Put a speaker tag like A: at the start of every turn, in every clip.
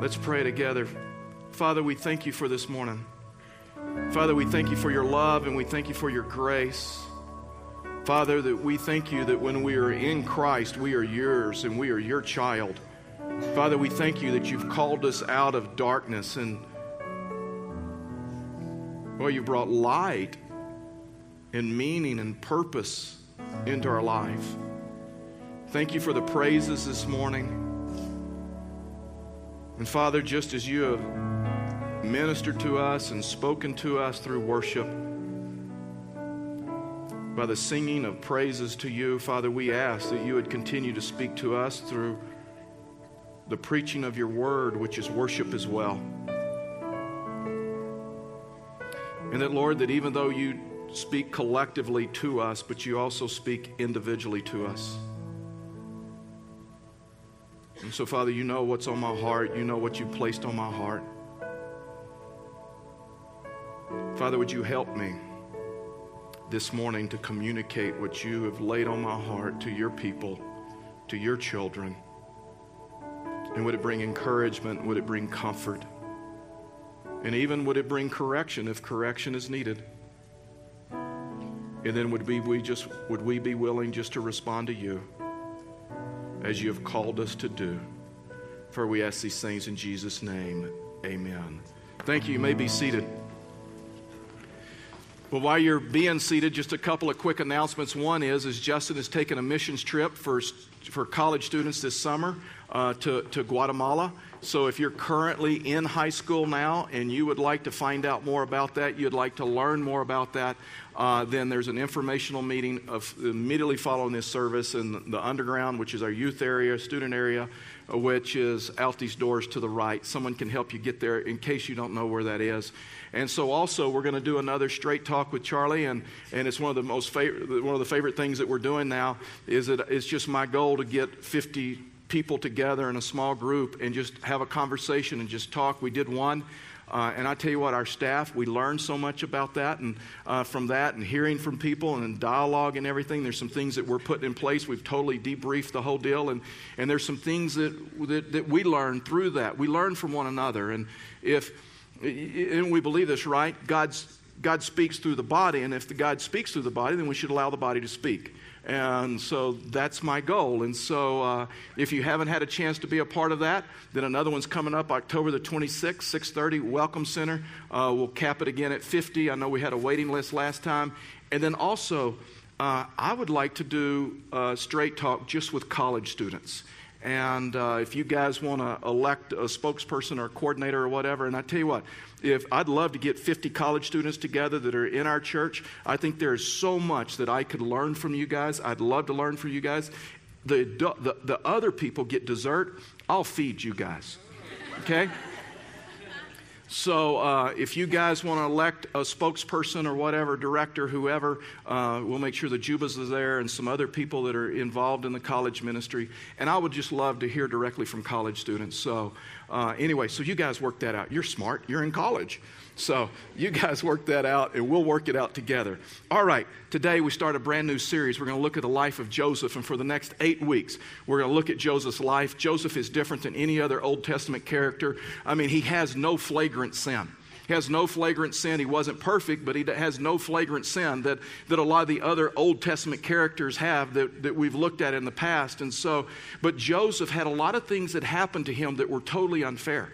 A: Let's pray together. Father, we thank you for this morning. Father, we thank you for your love and we thank you for your grace. Father, that we thank you that when we are in Christ, we are yours and we are your child. Father, we thank you that you've called us out of darkness and, well, you brought light and meaning and purpose into our life. Thank you for the praises this morning. And Father, just as you have ministered to us and spoken to us through worship, by the singing of praises to you, Father, we ask that you would continue to speak to us through the preaching of your word, which is worship as well. And that, Lord, that even though you speak collectively to us, but you also speak individually to us. And so, Father, you know what's on my heart. You know what you've placed on my heart. Father, would you help me this morning to communicate what you have laid on my heart to your people, to your children? And would it bring encouragement? Would it bring comfort? And even would it bring correction if correction is needed? And then would we, we just would we be willing just to respond to you as you have called us to do? For we ask these things in Jesus' name. Amen. Thank you. You may be seated. Well, while you're being seated, just a couple of quick announcements. One is, is Justin has taken a missions trip for, for college students this summer uh, to, to Guatemala. So if you're currently in high school now and you would like to find out more about that, you'd like to learn more about that, uh, then there's an informational meeting of immediately following this service in the underground, which is our youth area, student area, uh, which is out these doors to the right. Someone can help you get there in case you don't know where that is. And so, also, we're going to do another straight talk with Charlie, and, and it's one of the most favorite, one of the favorite things that we're doing now. Is that it's just my goal to get 50 people together in a small group and just have a conversation and just talk. We did one. Uh, and I tell you what, our staff, we learned so much about that and uh, from that and hearing from people and dialogue and everything. There's some things that we're putting in place. We've totally debriefed the whole deal. And, and there's some things that, that, that we learned through that. We learn from one another. And if, and we believe this, right? God's, God speaks through the body. And if the God speaks through the body, then we should allow the body to speak. And so that's my goal. And so uh, if you haven't had a chance to be a part of that, then another one's coming up October the 26th, 6.30, Welcome Center. Uh, we'll cap it again at 50. I know we had a waiting list last time. And then also, uh, I would like to do straight talk just with college students. And uh, if you guys want to elect a spokesperson or a coordinator or whatever, and I tell you what, if I'd love to get 50 college students together that are in our church, I think there's so much that I could learn from you guys. I'd love to learn from you guys. The, the, the other people get dessert, I'll feed you guys. Okay? So uh, if you guys want to elect a spokesperson or whatever, director, whoever, uh, we'll make sure the Jubas are there and some other people that are involved in the college ministry. And I would just love to hear directly from college students. So uh, anyway, so you guys work that out. You're smart. You're in college. So you guys work that out and we'll work it out together. All right, today we start a brand new series. We're going to look at the life of Joseph, and for the next eight weeks, we're going to look at Joseph's life. Joseph is different than any other Old Testament character. I mean, he has no flagrant sin. He has no flagrant sin. He wasn't perfect, but he has no flagrant sin that, that a lot of the other Old Testament characters have that, that we've looked at in the past. And so, but Joseph had a lot of things that happened to him that were totally unfair.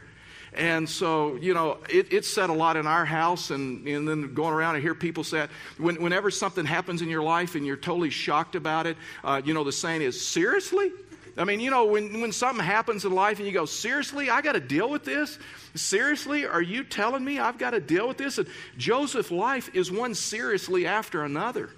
A: And so, you know, it, it's said a lot in our house, and, and then going around and hear people say it. When, whenever something happens in your life and you're totally shocked about it, uh, you know, the saying is, seriously? I mean, you know, when, when something happens in life and you go, seriously, I got to deal with this? Seriously, are you telling me I've got to deal with this? And Joseph's life is one seriously after another.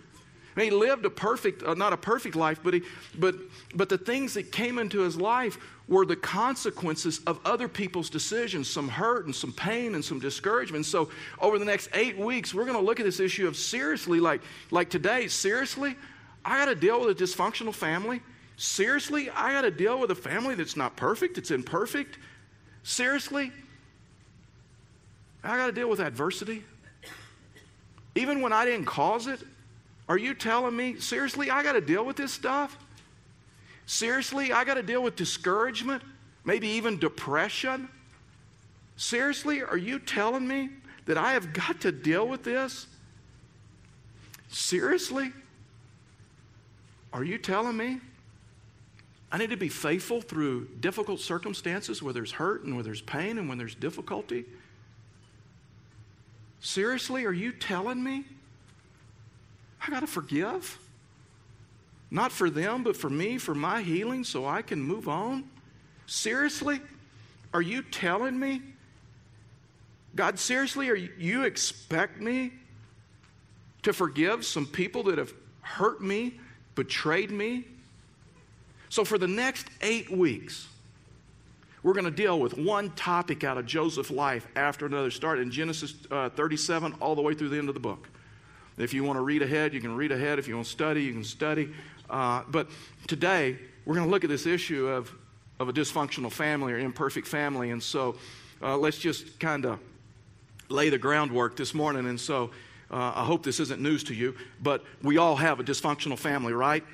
A: Mean, he lived a perfect, uh, not a perfect life, but, he, but, but the things that came into his life were the consequences of other people's decisions, some hurt and some pain and some discouragement. So, over the next eight weeks, we're going to look at this issue of seriously, like, like today, seriously, I got to deal with a dysfunctional family. Seriously, I got to deal with a family that's not perfect, it's imperfect. Seriously, I got to deal with adversity. Even when I didn't cause it, are you telling me, seriously, I got to deal with this stuff? Seriously, I got to deal with discouragement, maybe even depression. Seriously, are you telling me that I have got to deal with this? Seriously? Are you telling me I need to be faithful through difficult circumstances where there's hurt and where there's pain and when there's difficulty? Seriously, are you telling me I got to forgive? Not for them, but for me, for my healing, so I can move on? Seriously? Are you telling me? God, seriously, are you, expect me to forgive some people that have hurt me, betrayed me? So, for the next eight weeks, we're going to deal with one topic out of Joseph's life after another, start in Genesis uh, 37 all the way through the end of the book. If you want to read ahead, you can read ahead. If you want to study, you can study. Uh, but today, we're going to look at this issue of, of a dysfunctional family or imperfect family. And so uh, let's just kind of lay the groundwork this morning. And so uh, I hope this isn't news to you, but we all have a dysfunctional family, right?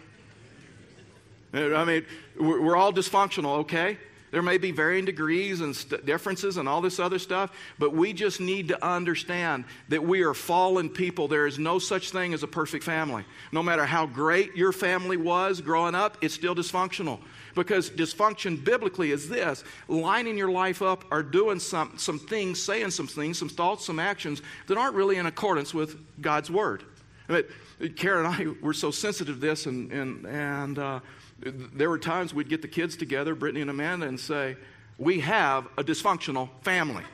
A: I mean, we're all dysfunctional, okay? There may be varying degrees and st- differences and all this other stuff, but we just need to understand that we are fallen people. There is no such thing as a perfect family. No matter how great your family was growing up, it's still dysfunctional. Because dysfunction biblically is this lining your life up or doing some, some things, saying some things, some thoughts, some actions that aren't really in accordance with God's word. But Karen and I were so sensitive to this, and, and, and uh, there were times we'd get the kids together, Brittany and Amanda, and say, We have a dysfunctional family.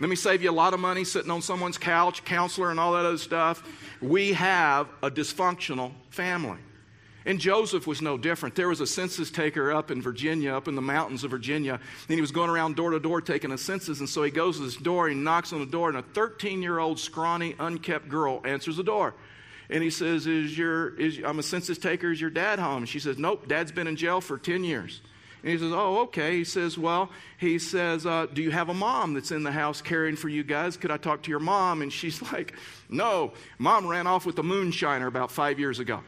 A: Let me save you a lot of money sitting on someone's couch, counselor, and all that other stuff. We have a dysfunctional family. And Joseph was no different. There was a census taker up in Virginia, up in the mountains of Virginia, and he was going around door to door taking a census. And so he goes to this door, he knocks on the door, and a 13 year old, scrawny, unkept girl answers the door. And he says, is your, is, I'm a census taker. Is your dad home? She says, Nope, dad's been in jail for 10 years. And he says, Oh, okay. He says, Well, he says, uh, Do you have a mom that's in the house caring for you guys? Could I talk to your mom? And she's like, No, mom ran off with a moonshiner about five years ago.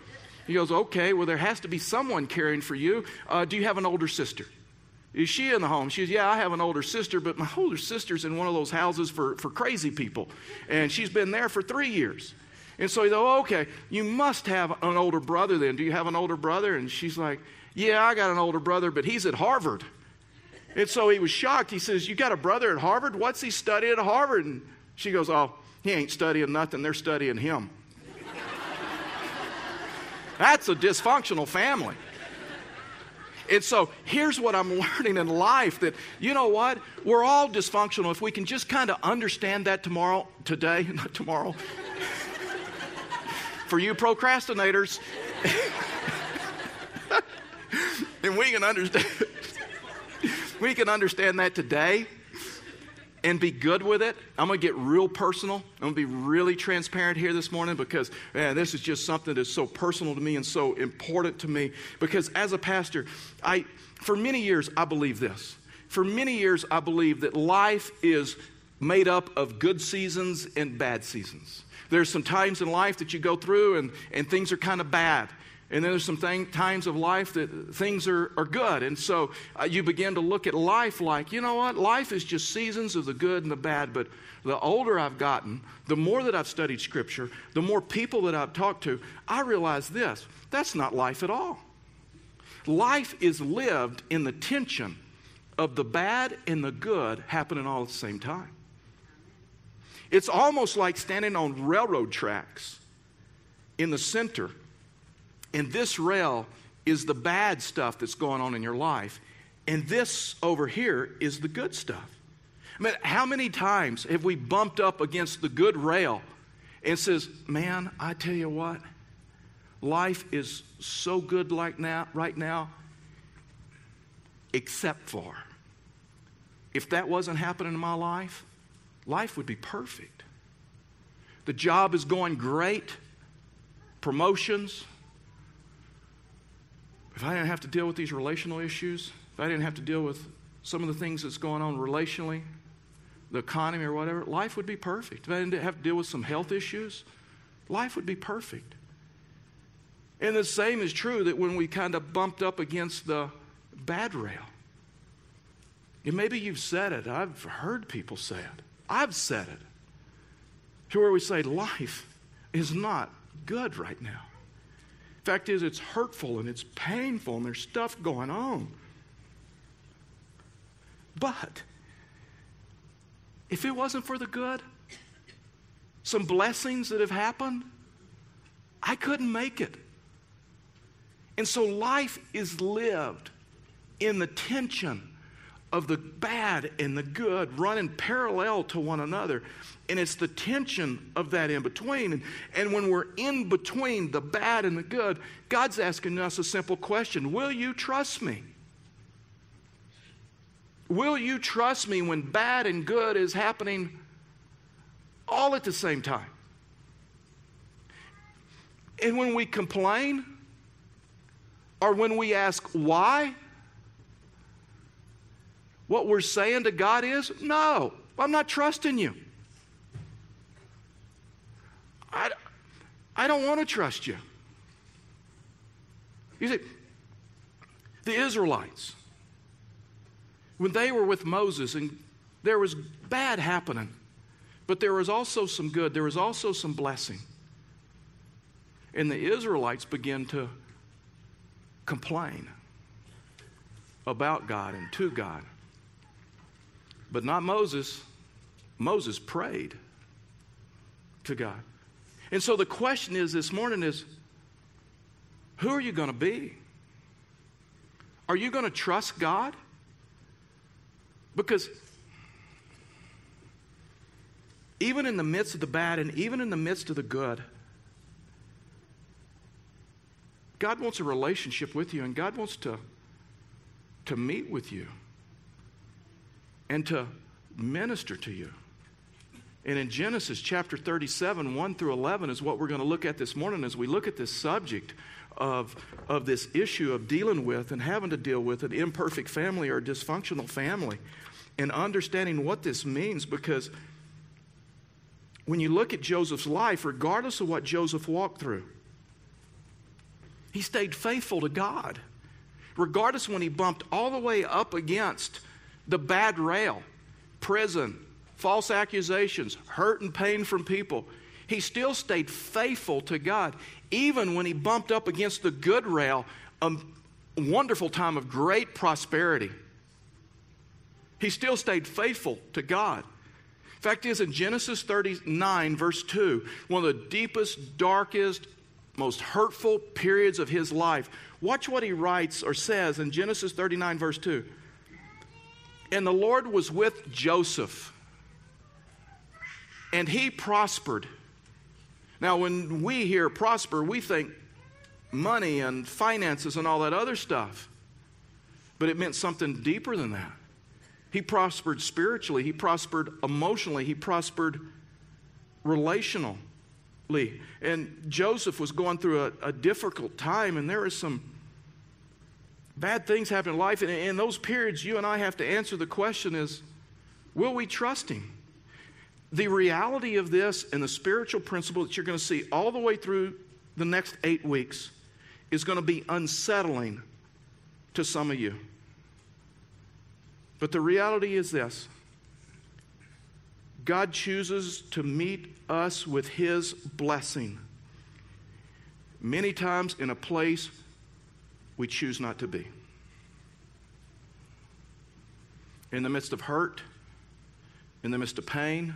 A: He goes, Okay, well, there has to be someone caring for you. Uh, do you have an older sister? Is she in the home? She says, Yeah, I have an older sister, but my older sister's in one of those houses for, for crazy people. And she's been there for three years. And so he goes, oh, okay, you must have an older brother then. Do you have an older brother? And she's like, yeah, I got an older brother, but he's at Harvard. And so he was shocked. He says, You got a brother at Harvard? What's he studying at Harvard? And she goes, Oh, he ain't studying nothing. They're studying him. That's a dysfunctional family. And so here's what I'm learning in life that, you know what? We're all dysfunctional. If we can just kind of understand that tomorrow, today, not tomorrow, for you procrastinators. and we can understand we can understand that today and be good with it. I'm going to get real personal. I'm going to be really transparent here this morning because, man, this is just something that's so personal to me and so important to me. Because as a pastor, I, for many years, I believe this. For many years, I believe that life is made up of good seasons and bad seasons. There's some times in life that you go through and, and things are kind of bad. And then there's some thing, times of life that things are, are good. And so uh, you begin to look at life like, you know what? Life is just seasons of the good and the bad. But the older I've gotten, the more that I've studied Scripture, the more people that I've talked to, I realize this that's not life at all. Life is lived in the tension of the bad and the good happening all at the same time. It's almost like standing on railroad tracks in the center, and this rail is the bad stuff that's going on in your life, and this over here is the good stuff. I mean, how many times have we bumped up against the good rail and says, "Man, I tell you what, life is so good like now, right now, except for if that wasn't happening in my life, life would be perfect. The job is going great, promotions. If I didn't have to deal with these relational issues, if I didn't have to deal with some of the things that's going on relationally, the economy or whatever, life would be perfect. If I didn't have to deal with some health issues, life would be perfect. And the same is true that when we kind of bumped up against the bad rail, And maybe you've said it. I've heard people say it. I've said it. To where we say life is not good right now. Fact is, it's hurtful and it's painful and there's stuff going on. But if it wasn't for the good, some blessings that have happened, I couldn't make it. And so life is lived in the tension of the bad and the good running parallel to one another. And it's the tension of that in between. And, and when we're in between the bad and the good, God's asking us a simple question Will you trust me? Will you trust me when bad and good is happening all at the same time? And when we complain, or when we ask why, what we're saying to God is, no, I'm not trusting you. I, I don't want to trust you. You see, the Israelites, when they were with Moses, and there was bad happening, but there was also some good, there was also some blessing. And the Israelites began to complain about God and to God. But not Moses. Moses prayed to God. And so the question is this morning is who are you going to be? Are you going to trust God? Because even in the midst of the bad and even in the midst of the good, God wants a relationship with you and God wants to, to meet with you and to minister to you. And in Genesis chapter 37, 1 through 11, is what we're going to look at this morning as we look at this subject of, of this issue of dealing with and having to deal with an imperfect family or dysfunctional family and understanding what this means because when you look at Joseph's life, regardless of what Joseph walked through, he stayed faithful to God. Regardless when he bumped all the way up against the bad rail, prison, false accusations, hurt and pain from people, he still stayed faithful to God. Even when he bumped up against the good rail, a wonderful time of great prosperity, he still stayed faithful to God. Fact is, in Genesis 39, verse 2, one of the deepest, darkest, most hurtful periods of his life, watch what he writes or says in Genesis 39, verse 2. And the Lord was with Joseph, and he prospered. Now, when we hear prosper, we think money and finances and all that other stuff. But it meant something deeper than that. He prospered spiritually, he prospered emotionally, he prospered relationally. And Joseph was going through a, a difficult time, and there is some bad things happen in life. And in those periods, you and I have to answer the question is, will we trust him? The reality of this and the spiritual principle that you're going to see all the way through the next eight weeks is going to be unsettling to some of you. But the reality is this God chooses to meet us with His blessing, many times in a place we choose not to be. In the midst of hurt, in the midst of pain,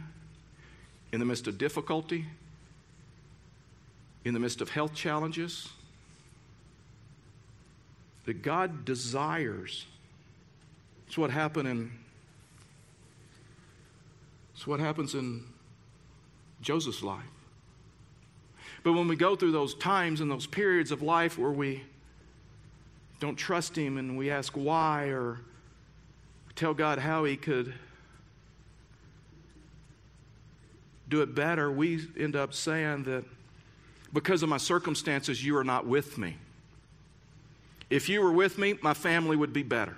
A: in the midst of difficulty, in the midst of health challenges, that God desires. It's what happened in it's what happens in Joseph's life. But when we go through those times and those periods of life where we don't trust Him and we ask why or tell God how He could do it better, we end up saying that because of my circumstances, you are not with me. If you were with me, my family would be better.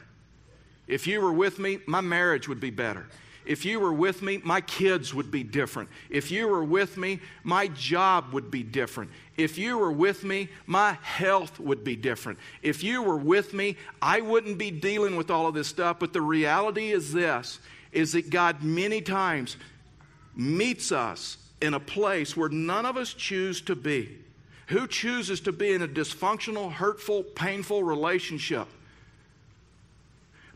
A: If you were with me, my marriage would be better. If you were with me, my kids would be different. If you were with me, my job would be different. If you were with me, my health would be different. If you were with me, I wouldn't be dealing with all of this stuff. But the reality is this is that God many times meets us in a place where none of us choose to be. Who chooses to be in a dysfunctional, hurtful, painful relationship?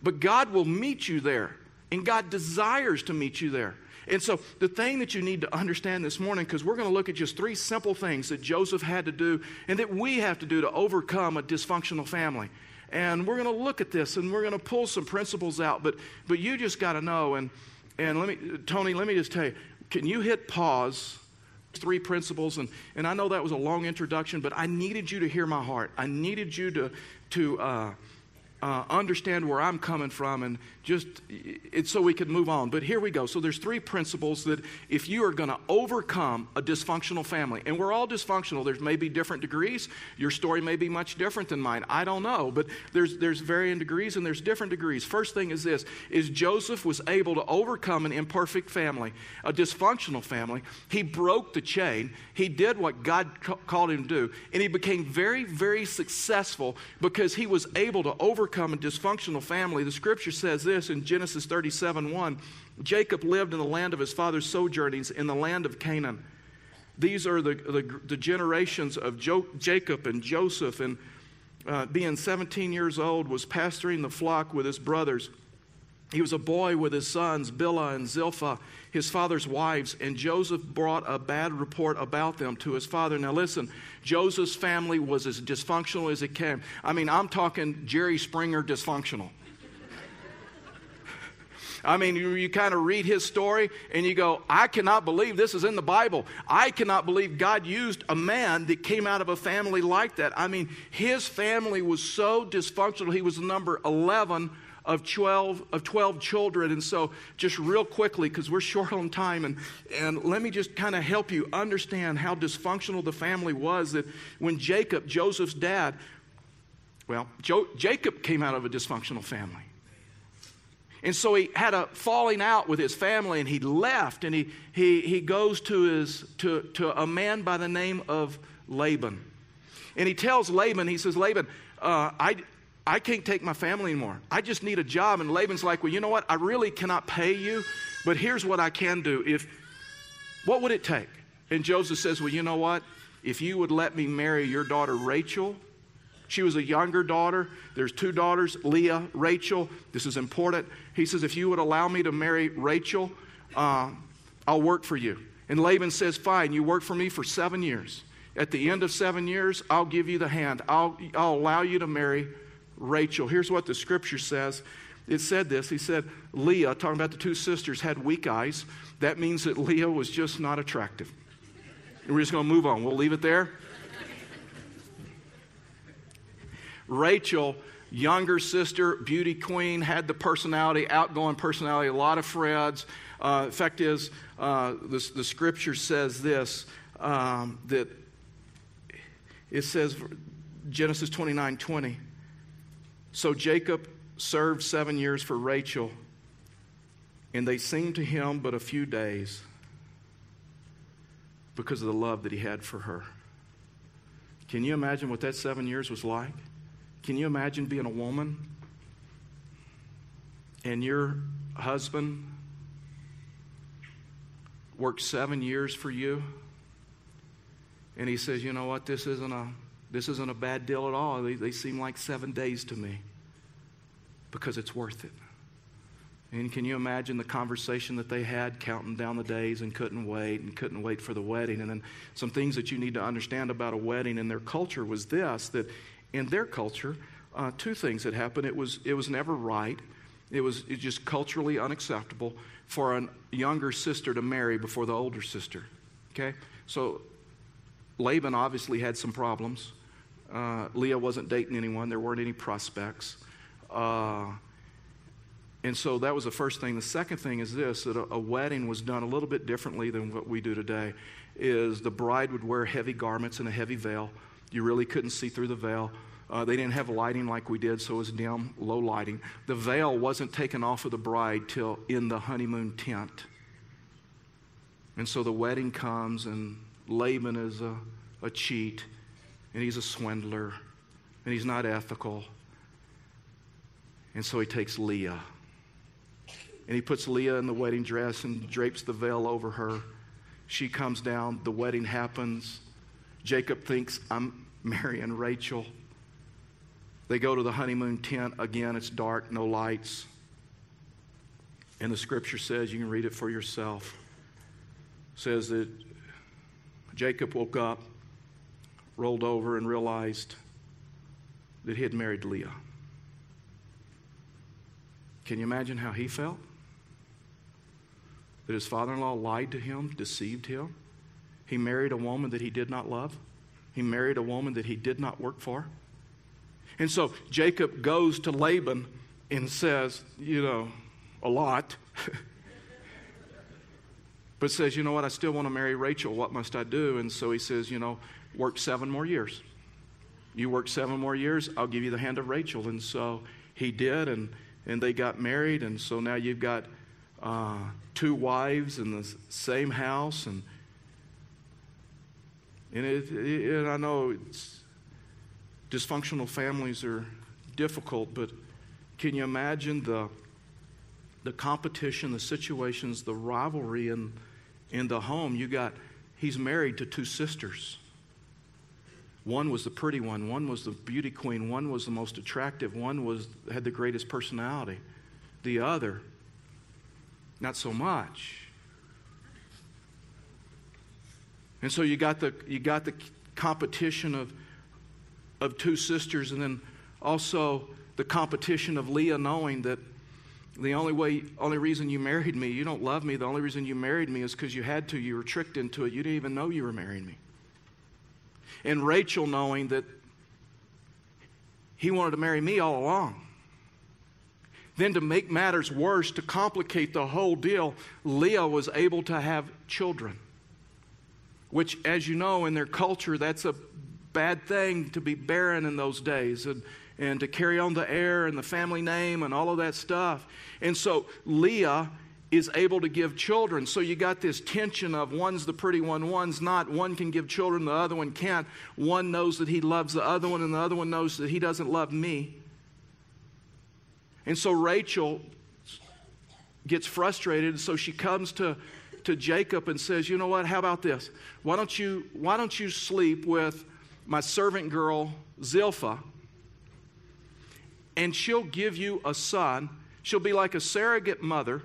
A: But God will meet you there, and God desires to meet you there. And so, the thing that you need to understand this morning, because we're going to look at just three simple things that Joseph had to do and that we have to do to overcome a dysfunctional family. And we're going to look at this and we're going to pull some principles out. But, but you just got to know. And, and let me, Tony, let me just tell you can you hit pause? Three principles, and, and I know that was a long introduction, but I needed you to hear my heart. I needed you to, to uh, uh, understand where I'm coming from and just it's so we could move on. But here we go. So there's three principles that if you are going to overcome a dysfunctional family, and we're all dysfunctional. There's maybe different degrees. Your story may be much different than mine. I don't know, but there's there's varying degrees and there's different degrees. First thing is this: is Joseph was able to overcome an imperfect family, a dysfunctional family. He broke the chain. He did what God called him to do, and he became very very successful because he was able to overcome a dysfunctional family. The Scripture says this this in Genesis 37 1. Jacob lived in the land of his father's sojournings in the land of Canaan. These are the, the, the generations of jo- Jacob and Joseph, and uh, being 17 years old, was pasturing the flock with his brothers. He was a boy with his sons, Bilhah and Zilpah, his father's wives, and Joseph brought a bad report about them to his father. Now, listen, Joseph's family was as dysfunctional as it came. I mean, I'm talking Jerry Springer dysfunctional. I mean, you, you kind of read his story and you go, I cannot believe this is in the Bible. I cannot believe God used a man that came out of a family like that. I mean, his family was so dysfunctional. He was number 11 of 12 of 12 children and so just real quickly because we're short on time and and let me just kind of help you understand how dysfunctional the family was that when Jacob Joseph's dad well jo- Jacob came out of a dysfunctional family and so he had a falling out with his family and he left and he, he, he goes to, his, to, to a man by the name of Laban. And he tells Laban, he says, Laban, uh, I, I can't take my family anymore. I just need a job. And Laban's like, well, you know what? I really cannot pay you, but here's what I can do. If, what would it take? And Joseph says, well, you know what? If you would let me marry your daughter Rachel, she was a younger daughter. There's two daughters, Leah, Rachel. This is important. He says, If you would allow me to marry Rachel, uh, I'll work for you. And Laban says, Fine, you work for me for seven years. At the end of seven years, I'll give you the hand. I'll, I'll allow you to marry Rachel. Here's what the scripture says. It said this. He said, Leah, talking about the two sisters, had weak eyes. That means that Leah was just not attractive. And we're just going to move on. We'll leave it there. Rachel, younger sister, beauty queen, had the personality, outgoing personality, a lot of friends. Uh, fact is, uh, the, the scripture says this um, that it says, Genesis 29 20. So Jacob served seven years for Rachel, and they seemed to him but a few days because of the love that he had for her. Can you imagine what that seven years was like? Can you imagine being a woman and your husband worked seven years for you? And he says, you know what, this isn't a this isn't a bad deal at all. They, they seem like seven days to me because it's worth it. And can you imagine the conversation that they had, counting down the days and couldn't wait and couldn't wait for the wedding? And then some things that you need to understand about a wedding in their culture was this that in their culture, uh, two things had happened. It was, it was never right, it was, it was just culturally unacceptable for a younger sister to marry before the older sister. Okay? So Laban obviously had some problems. Uh, Leah wasn't dating anyone, there weren't any prospects. Uh, and so that was the first thing. The second thing is this that a, a, wedding was done a little bit differently than what we do today. Is the bride would wear heavy garments and a heavy veil. You really couldn't see through the veil. Uh, they didn't have lighting like we did, so it was dim, low lighting. The veil wasn't taken off of the bride till in the honeymoon tent. And so the wedding comes, and Laban is a, a cheat, and he's a swindler, and he's not ethical. And so he takes Leah. And he puts Leah in the wedding dress and drapes the veil over her. She comes down, the wedding happens. Jacob thinks, I'm marrying Rachel. They go to the honeymoon tent. Again, it's dark, no lights. And the scripture says, you can read it for yourself, says that Jacob woke up, rolled over, and realized that he had married Leah. Can you imagine how he felt? That his father in law lied to him, deceived him. He married a woman that he did not love. He married a woman that he did not work for. And so Jacob goes to Laban and says, you know, a lot. but says, you know what, I still want to marry Rachel. What must I do? And so he says, you know, work seven more years. You work seven more years, I'll give you the hand of Rachel. And so he did, and, and they got married. And so now you've got uh, two wives in the same house. And, and, it, it, and I know dysfunctional families are difficult, but can you imagine the, the competition, the situations, the rivalry in, in the home? You got, he's married to two sisters. One was the pretty one, one was the beauty queen, one was the most attractive, one was had the greatest personality. The other, not so much. And so you got the you got the competition of of two sisters and then also the competition of Leah knowing that the only way only reason you married me, you don't love me, the only reason you married me is because you had to, you were tricked into it. You didn't even know you were marrying me and Rachel knowing that he wanted to marry me all along. Then, to make matters worse, to complicate the whole deal, Leah was able to have children. Which, as you know, in their culture, that's a bad thing to be barren in those days and, and to carry on the heir and the family name and all of that stuff. And so, Leah is able to give children. So you got this tension of one's the pretty one, one's not. One can give children, the other one can't. One knows that he loves the other one, and the other one knows that he doesn't love me. And so Rachel gets frustrated, so she comes to, to Jacob and says, You know what? How about this? Why don't you, why don't you sleep with my servant girl, Zilpah, And she'll give you a son. She'll be like a surrogate mother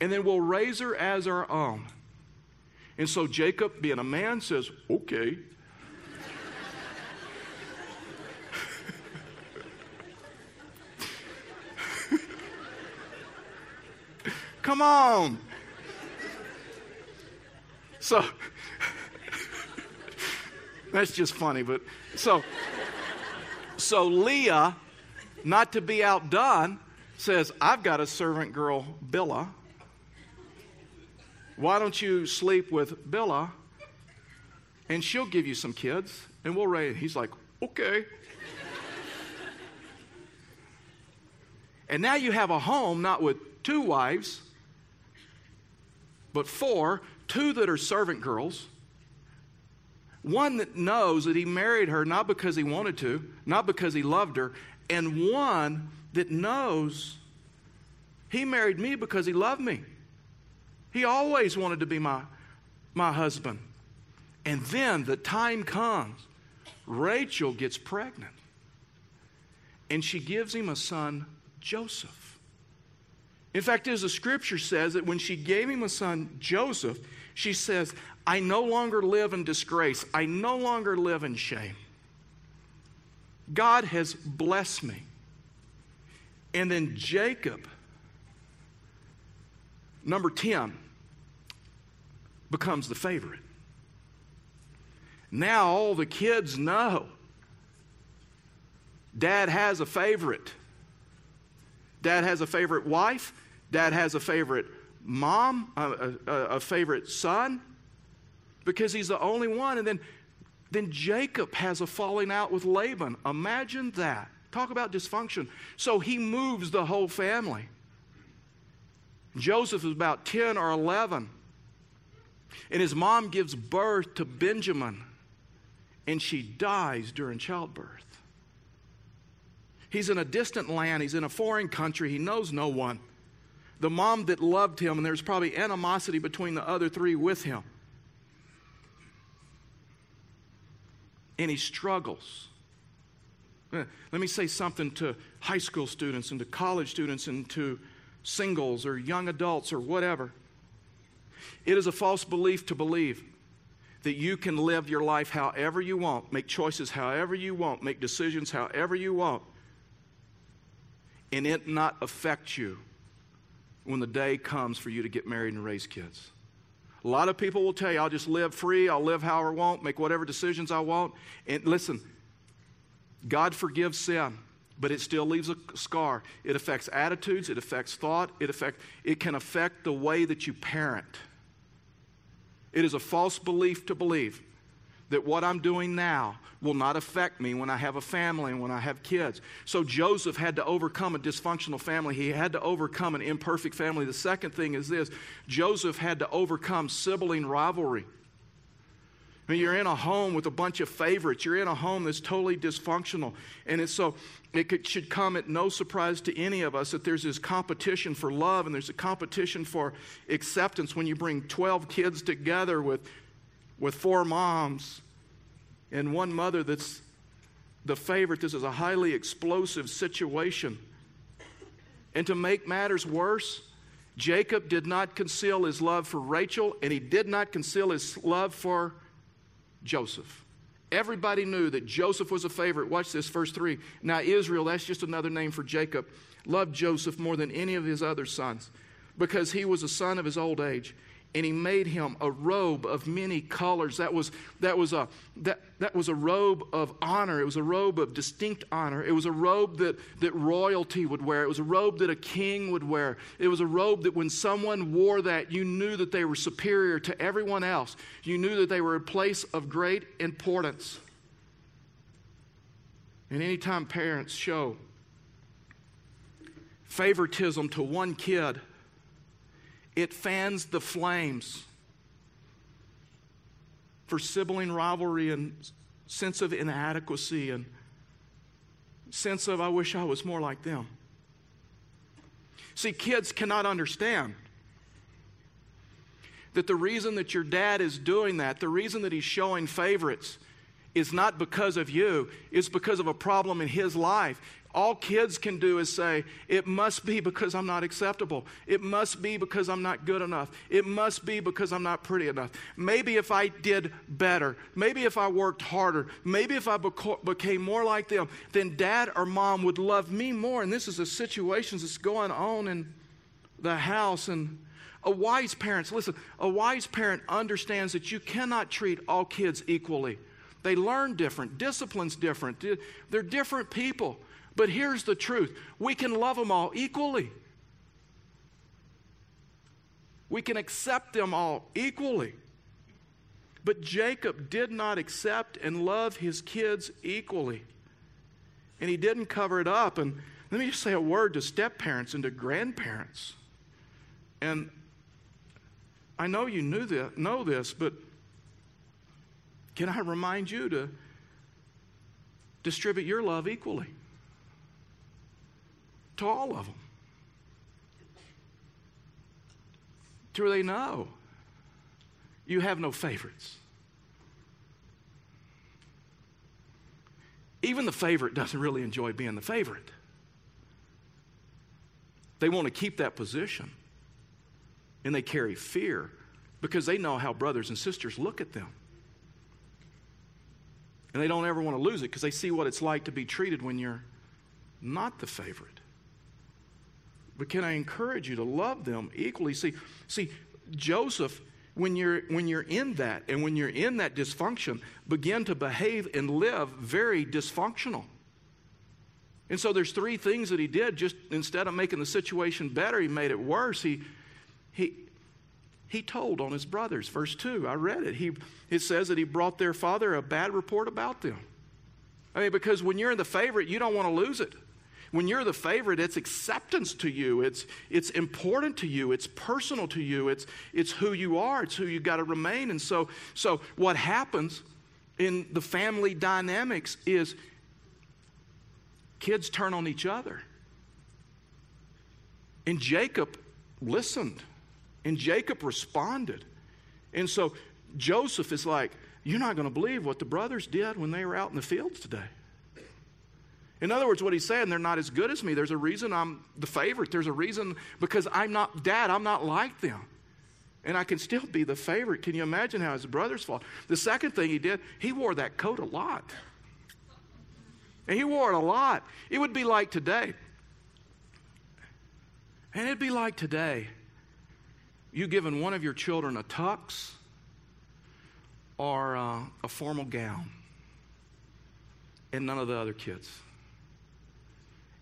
A: and then we'll raise her as our own. And so Jacob, being a man, says, Okay. Come on. So, that's just funny, but so, so Leah, not to be outdone, says, I've got a servant girl, Bilhah why don't you sleep with Bilhah and she'll give you some kids and we'll raise. He's like, Okay. and now you have a home not with two wives, but four, two that are servant girls. One that knows that he married her not because he wanted to, not because he loved her, and one that knows he married me because he loved me. He always wanted to be my, my husband. And then the time comes, Rachel gets pregnant. And she gives him a son, Joseph. In fact, as the scripture says that when she gave him a son, Joseph, she says, I no longer live in disgrace. I no longer live in shame. God has blessed me. And then Jacob Number 10 becomes the favorite. Now all the kids know dad has a favorite. Dad has a favorite wife. Dad has a favorite mom, a, a, a favorite son, because he's the only one. And then Then Jacob has a falling out with Laban. Imagine that. Talk about dysfunction. So he moves the whole family. Joseph is about 10 or 11. And his mom gives birth to Benjamin, and she dies during childbirth. He's in a distant land, he's in a foreign country, he knows no one. The mom that loved him, and there's probably animosity between the other three with him. And he struggles. Eh, let me say something to high school students and to college students and to singles or young adults or whatever. It is a false belief to believe that you can live your life however you want, make choices however you want, make decisions however you want, and it not affect you when the day comes for you to get married and raise kids. A lot of people will tell you, I'll just live free, I'll live how I want, make whatever decisions I want. And listen, God forgives sin, but it still leaves a scar. It affects attitudes, it affects thought, it, affect, it can affect the way that you parent. It is a false belief to believe that what I'm doing now will not affect me when I have a family and when I have kids. So Joseph had to overcome a dysfunctional family. He had to overcome an imperfect family. The second thing is this Joseph had to overcome sibling rivalry. I mean, you're in a home with a bunch of favorites. You're in a home that's totally dysfunctional. And it's so it could, should come at no surprise to any of us that there's this competition for love and there's a competition for acceptance when you bring 12 kids together with with four moms and one mother that's the favorite. This is a highly explosive situation. And to make matters worse, Jacob did not conceal his love for Rachel, and he did not conceal his love for Joseph. Everybody knew that Joseph was a favorite. Watch this, verse 3. Now, Israel, that's just another name for Jacob, loved Joseph more than any of his other sons because he was a son of his old age and he made him a robe of many colors. That was, that, was a, that, that was a robe of honor. It was a robe of distinct honor. It was a robe that, that royalty would wear. It was a robe that a king would wear. It was a robe that when someone wore that, you knew that they were superior to everyone else. You knew that they were a place of great importance. And anytime parents show favoritism to one kid, it fans the flames for sibling rivalry and sense of inadequacy and sense of, I wish I was more like them. See, kids cannot understand that the reason that your dad is doing that, the reason that he's showing favorites, is not because of you, it's because of a problem in his life all kids can do is say, It must be because I'm not acceptable. It must be because I'm not good enough. It must be because I'm not pretty enough. Maybe if I did better, maybe if I worked harder, maybe if I beco- became more like them, then dad or mom would love me more. And this is a situation that's going on in the house. And a wise parent, listen, a wise parent understands that you cannot treat all kids equally. They learn different, discipline's different. They're different people. But here's the truth we can love them all equally. We can accept them all equally. But Jacob did not accept and love his kids equally. And he didn't cover it up. And let me just say a word to step parents and to grandparents. And I know you knew this, know this, but can I remind you to distribute your love equally? to all of them. To where they know you have no favorites. Even the favorite doesn't really enjoy being the favorite. They want to keep that position. And they carry fear because they know how brothers and sisters look at them. And they don't ever want to lose it because they see what it's like to be treated when you're not the favorite. But can I encourage you to love them equally? See, see, Joseph, when you're when you're in that and when you're in that dysfunction, begin to behave and live very dysfunctional. And so there's three things that he did. Just instead of making the situation better, he made it worse. He he he told on his brothers. Verse 2, I read it. He, it says that he brought their father a bad report about them. I mean, because when you're in the favorite, you don't want to lose it. When you're the favorite, it's acceptance to you. It's, it's important to you. It's personal to you. It's, it's who you are. It's who you've got to remain. And so, so what happens in the family dynamics is kids turn on each other. And Jacob listened. And Jacob responded. And so Joseph is like, You're not going to believe what the brothers did when they were out in the fields today. In other words, what he's saying, they're not as good as me. There's a reason I'm the favorite. There's a reason because I'm not dad, I'm not like them. And I can still be the favorite. Can you imagine how his brothers fought? The second thing he did, he wore that coat a lot. And he wore it a lot. It would be like today. And it'd be like today you giving one of your children a tux or uh, a formal gown and none of the other kids.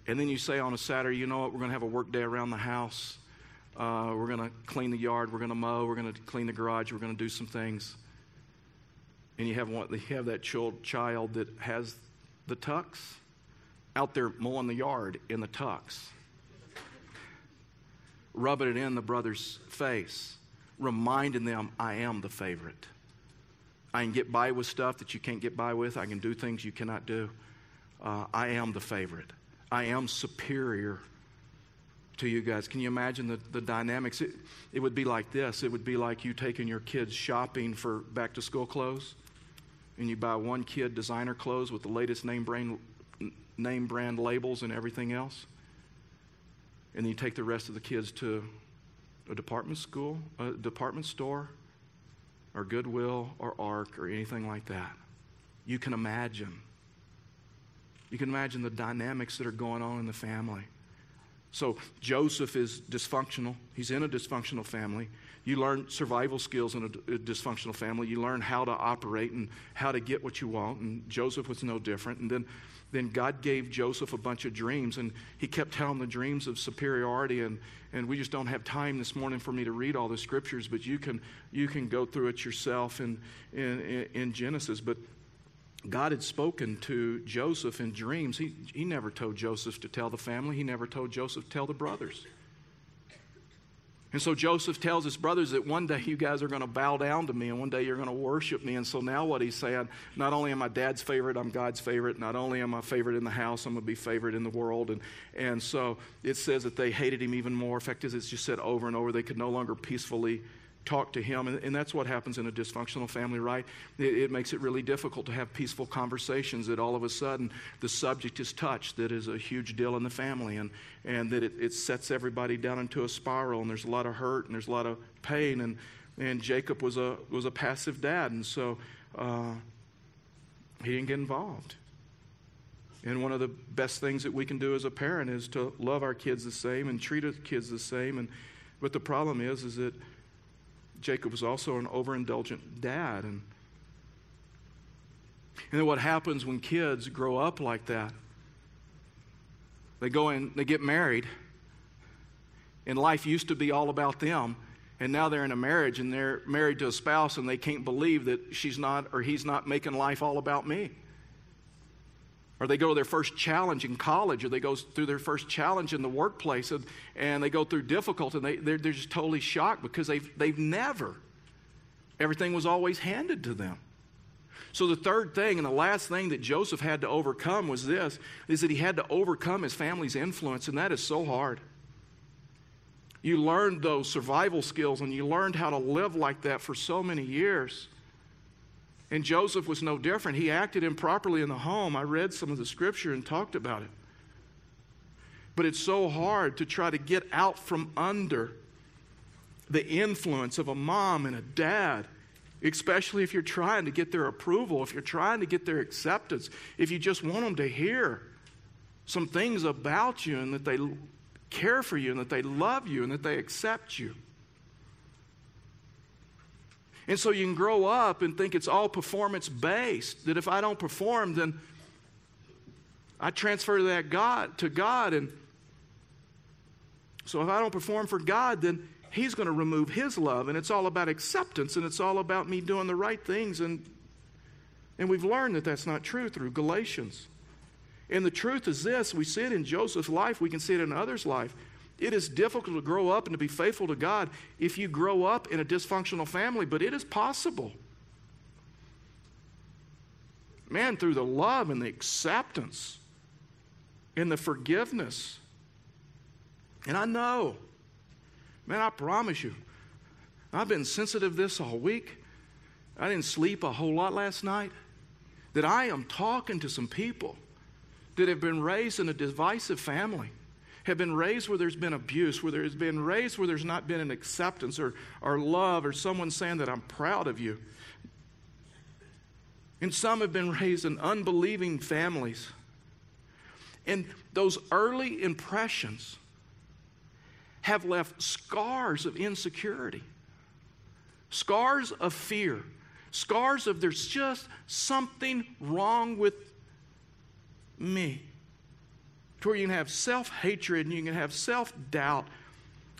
A: And then you say on a Saturday, you know what, we're going to have a work day around the house. Uh, we're going to clean the yard. We're going to mow. We're going to clean the garage. We're going to do some things. And you have, one, you have that child that has the tux out there mowing the yard in the tux, rubbing it in the brother's face, reminding them, I am the favorite. I can get by with stuff that you can't get by with. I can do things you cannot do. Uh, I am the favorite. I am superior to you guys. Can you imagine the, the dynamics? It, it would be like this it would be like you taking your kids shopping for back to school clothes, and you buy one kid designer clothes with the latest name brand, name brand labels and everything else, and then you take the rest of the kids to a department school, a department store, or Goodwill, or Ark, or anything like that. You can imagine you can imagine the dynamics that are going on in the family. So Joseph is dysfunctional. He's in a dysfunctional family. You learn survival skills in a, a, dysfunctional family. You learn how to operate and how to get what you want. And Joseph was no different. And then, then God gave Joseph a bunch of dreams, and he kept telling the dreams of superiority. And, and we just don't have time this morning for me to read all the scriptures, but you can, you can go through it yourself in, in, in Genesis. But God had spoken to Joseph in dreams. He, he never told Joseph to tell the family, he never told Joseph to tell the brothers. And so Joseph tells his brothers that one day you guys are going to bow down to me and one day you're going to worship me. And so now what he's saying, not only am I dad's favorite, I'm God's favorite. Not only am I favorite in the house, I'm going to be favorite in the world. And, and so it says that they hated him even more. In fact, as it's just said over and over, they could no longer peacefully talk to him. And, and, that's what happens in a dysfunctional family, right? It, it, makes it really difficult to have peaceful conversations that all of a sudden the subject is touched that is a huge deal in the family and, and that it, it sets everybody down into a spiral and there's a lot of hurt and there's a lot of pain. And, and Jacob was a, was a passive dad, and so uh, he didn't get involved. And one of the best things that we can do as a parent is to love our kids the same and treat our kids the same. And but the problem is, is that Jacob was also an overindulgent dad. And, and then what happens when kids grow up like that? They go in, they get married, and life used to be all about them. And now they're in a marriage and they're married to a spouse and they can't believe that she's not or he's not making life all about me or they go to their first challenge in college, or they go through their first challenge in the workplace, and, and they go through difficulty, and they, they're, they're just totally shocked because they've, they've never, everything was always handed to them. So the third thing and the last thing that Joseph had to overcome was this, is that he had to overcome his family's influence, and that is so hard. You learned those survival skills, and you learned how to live like that for so many years. And Joseph was no different. He acted improperly in the home. I read some of the scripture and talked about it. But it's so hard to try to get out from under the influence of a mom and a dad, especially if you're trying to get their approval, if you're trying to get their acceptance, if you just want them to hear some things about you and that they care for you and that they love you and that they accept you. And so you can grow up and think it's all performance based, that if I don't perform, then I transfer that God to God. And so if I don't perform for God, then He's going to remove His love, and it's all about acceptance, and it's all about me doing the right things. And, and we've learned that that's not true through Galatians. And the truth is this we see it in Joseph's life, we can see it in others' life. It is difficult to grow up and to be faithful to God if you grow up in a dysfunctional family, but it is possible. Man, through the love and the acceptance and the forgiveness. And I know, man, I promise you, I've been sensitive this all week. I didn't sleep a whole lot last night. That I am talking to some people that have been raised in a divisive family, have been raised where there's been abuse, where there's been raised where there's not been an acceptance or, or love or someone saying that I'm proud of you. And some have been raised in unbelieving families. And those early impressions have left scars of insecurity, scars of fear, scars of there's just something wrong with me. To where you can have self hatred and you can have self doubt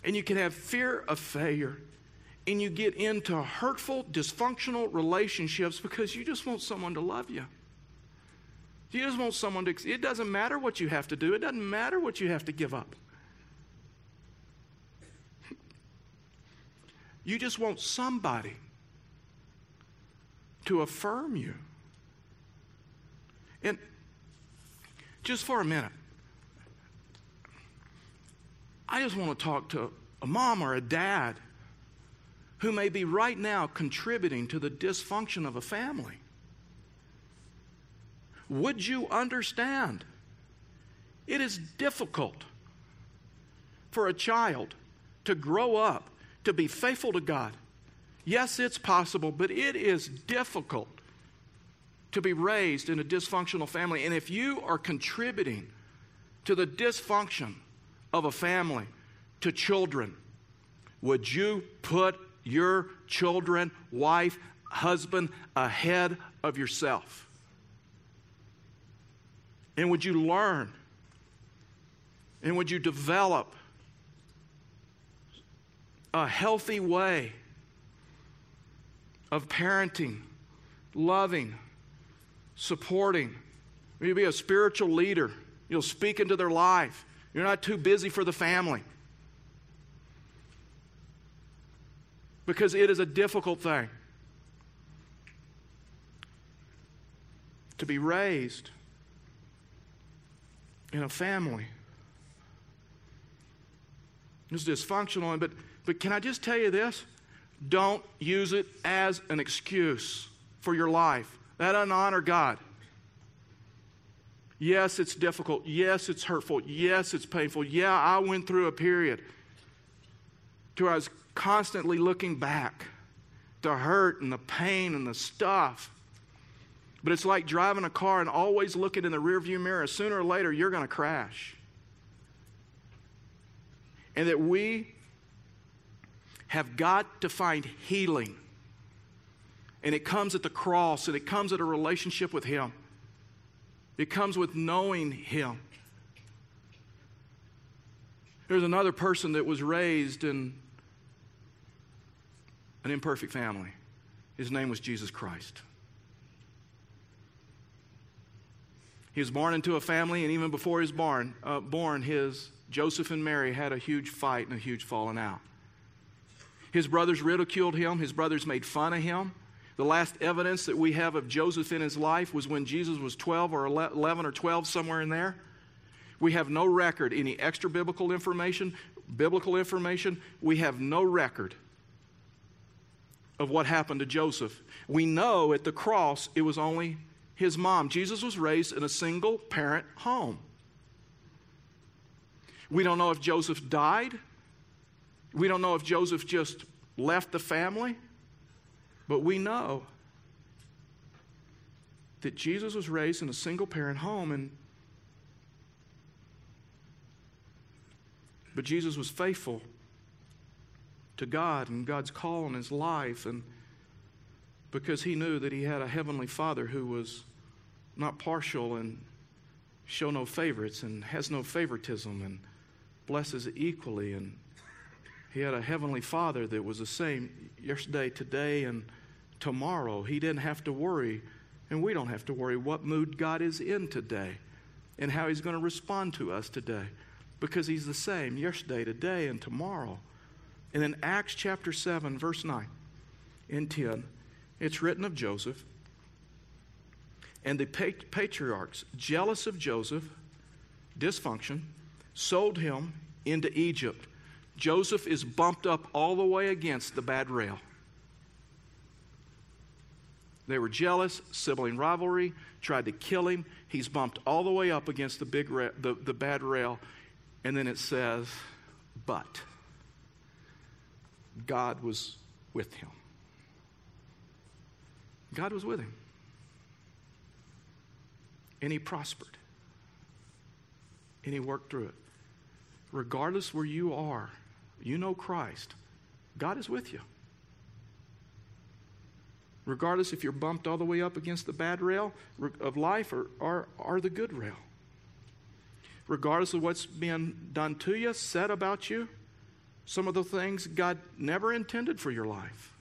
A: and you can have fear of failure and you get into hurtful, dysfunctional relationships because you just want someone to love you. You just want someone to, it doesn't matter what you have to do, it doesn't matter what you have to give up. You just want somebody to affirm you. And just for a minute, I just want to talk to a mom or a dad who may be right now contributing to the dysfunction of a family. Would you understand? It is difficult for a child to grow up to be faithful to God. Yes, it's possible, but it is difficult to be raised in a dysfunctional family. And if you are contributing to the dysfunction of a family, to children, would you put your children, wife, husband ahead of yourself? And would you learn? And would you develop a healthy way of parenting, loving, supporting. You'll be a spiritual leader. You'll speak into their life. You're not too busy for the family. Because it is a difficult thing to be raised in a family. It's dysfunctional, but, but can I just tell you this? Don't use it as an excuse for your life. That doesn't honor God. Yes, it's difficult. Yes, it's hurtful. Yes, it's painful. Yeah, I went through a period to where I was constantly looking back, the hurt and the pain and the stuff. But it's like driving a car and always looking in the rearview mirror. Sooner or later, you're going to crash. And that we have got to find healing and it comes at the cross, and it comes at a relationship with Him. It comes with knowing Him. There's another person that was raised in an imperfect family. His name was Jesus Christ. He was born into a family, and even before he was born, uh, born, his Joseph and Mary had a huge fight and a huge falling out. His brothers ridiculed him. His brothers made fun of him. The last evidence that we have of Joseph in his life was when Jesus was 12 or 11 or 12, somewhere in there. We have no record, any extra biblical information, biblical information. We have no record of what happened to Joseph. We know at the cross it was only his mom. Jesus was raised in a single parent home. We don't know if Joseph died. We don't know if Joseph just left the family. But we know that Jesus was raised in a single parent home and but Jesus was faithful to God and God's call in his life and because he knew that he had a heavenly father who was not partial and show no favorites and has no favoritism and blesses equally and He had a heavenly father that was the same yesterday, today, and tomorrow. He didn't have to worry, and we don't have to worry what mood God is in today and how He's going to respond to us today because He's the same yesterday, today, and tomorrow. And in Acts chapter 7, verse 9 and 10, it's written of Joseph. And the patriarchs, jealous of Joseph, dysfunction, sold him into Egypt. Joseph is bumped up all the way against the bad rail. They were jealous, sibling rivalry, tried to kill him. He's bumped all the way up against the big ra- the, the bad rail. And then it says, but God was with him. God was with him. And he prospered. And he worked through it. Regardless where you are, you know Christ, God is with you. Regardless if you're bumped all the way up against the bad rail of life or, or, or the good rail. Regardless of what's being done to you, said about you, some of the things God never intended for your life.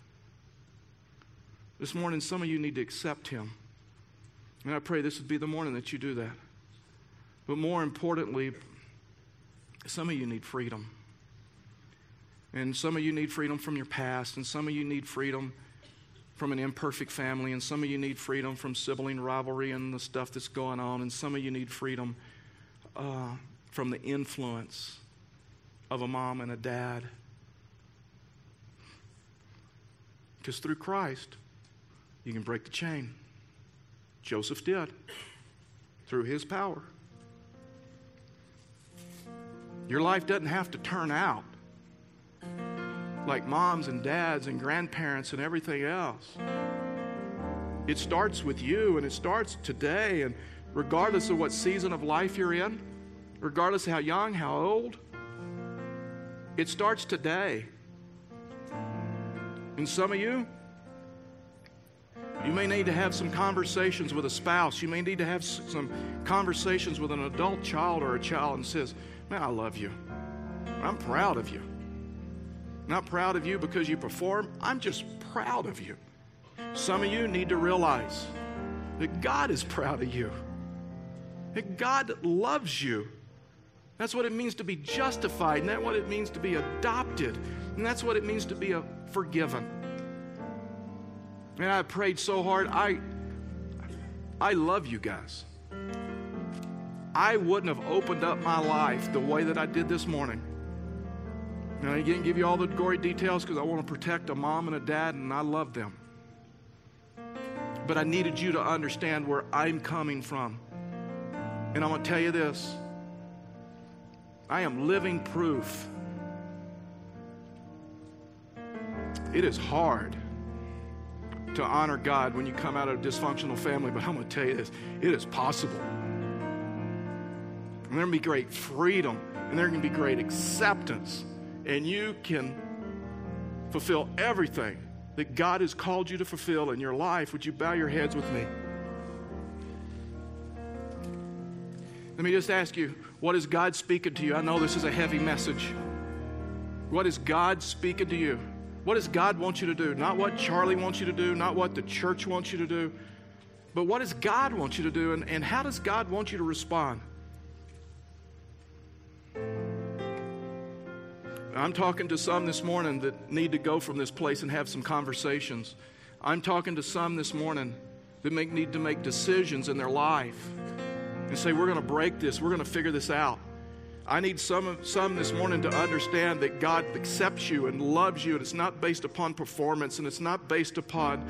A: This morning, some of you need to accept Him. And I pray this would be the morning that you do that. But more importantly, some of you need freedom. And some of you need freedom from your past, and some of you need freedom from an imperfect family, and some of you need freedom from sibling rivalry and the stuff that's going on, and some of you need freedom uh, from the influence of a mom and a dad. Because through Christ, you can break the chain. Joseph did through his power. Your life doesn't have to turn out like moms and dads and grandparents and everything else. It starts with you and it starts today. And regardless of what season of life you're in, regardless of how young, how old, it starts today. And some of you, you may need to have some conversations with a spouse. You may need to have some conversations with an adult child or a child and says, Man, I love you. I'm proud of you. Not proud of you because you perform, I'm just proud of you. Some of you need to realize that God is proud of you, that God loves you. That's what it means to be justified, and that's what it means to be adopted, and that's what it means to be forgiven. And I prayed so hard. I, I love you guys. I wouldn't have opened up my life the way that I did this morning. And I didn't give you all the gory details because I want to protect a mom and a dad, and I love them. But I needed you to understand where I'm coming from. And I'm going to tell you this I am living proof. It is hard to honor God when you come out of a dysfunctional family, but I'm going to tell you this it is possible. And there can be great freedom, and there can be great acceptance, and you can fulfill everything that God has called you to fulfill in your life. Would you bow your heads with me? Let me just ask you, what is God speaking to you? I know this is a heavy message. What is God speaking to you? What does God want you to do? Not what Charlie wants you to do, not what the church wants you to do, but what does God want you to do, and, and how does God want you to respond? I'm talking to some this morning that need to go from this place and have some conversations. I'm talking to some this morning that make, need to make decisions in their life and say, We're going to break this, we're going to figure this out. I need some, some this morning to understand that God accepts you and loves you, and it's not based upon performance and it's not based upon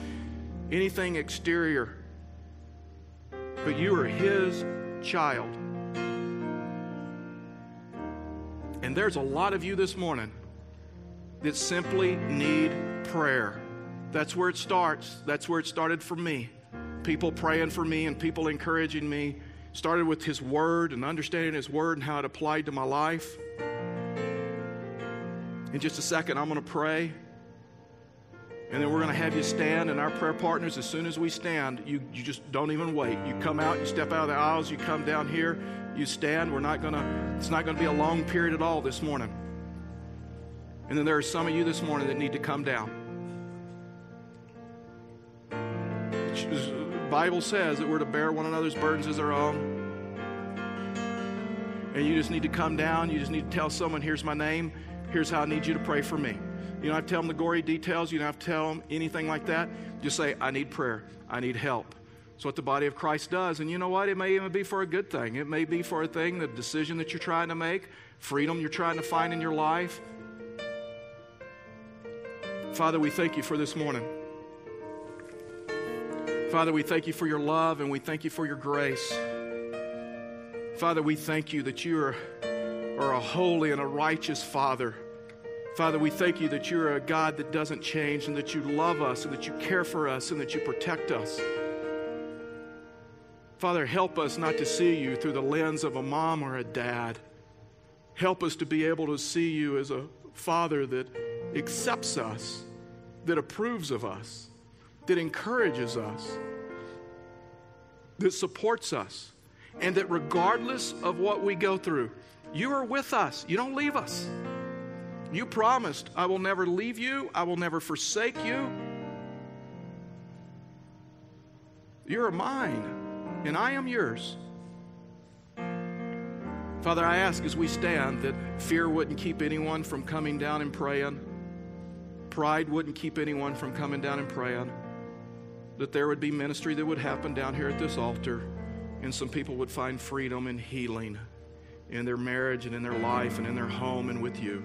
A: anything exterior. But you are His child. And there's a lot of you this morning that simply need prayer. That's where it starts. That's where it started for me. People praying for me and people encouraging me started with His Word and understanding His Word and how it applied to my life. In just a second, I'm going to pray. And then we're going to have you stand, and our prayer partners, as soon as we stand, you, you just don't even wait. You come out, you step out of the aisles, you come down here, you stand. We're not going to, it's not going to be a long period at all this morning. And then there are some of you this morning that need to come down. The Bible says that we're to bear one another's burdens as our own. And you just need to come down. You just need to tell someone, here's my name. Here's how I need you to pray for me. You don't have to tell them the gory details. You don't have to tell them anything like that. Just say, I need prayer. I need help. It's what the body of Christ does. And you know what? It may even be for a good thing. It may be for a thing, the decision that you're trying to make, freedom you're trying to find in your life. Father, we thank you for this morning. Father, we thank you for your love and we thank you for your grace. Father, we thank you that you are, are a holy and a righteous Father. Father, we thank you that you're a God that doesn't change and that you love us and that you care for us and that you protect us. Father, help us not to see you through the lens of a mom or a dad. Help us to be able to see you as a Father that accepts us, that approves of us, that encourages us, that supports us, and that regardless of what we go through, you are with us. You don't leave us. You promised, I will never leave you, I will never forsake you. You're mine, and I am yours. Father, I ask as we stand that fear wouldn't keep anyone from coming down and praying, pride wouldn't keep anyone from coming down and praying, that there would be ministry that would happen down here at this altar, and some people would find freedom and healing in their marriage and in their life and in their home and with you.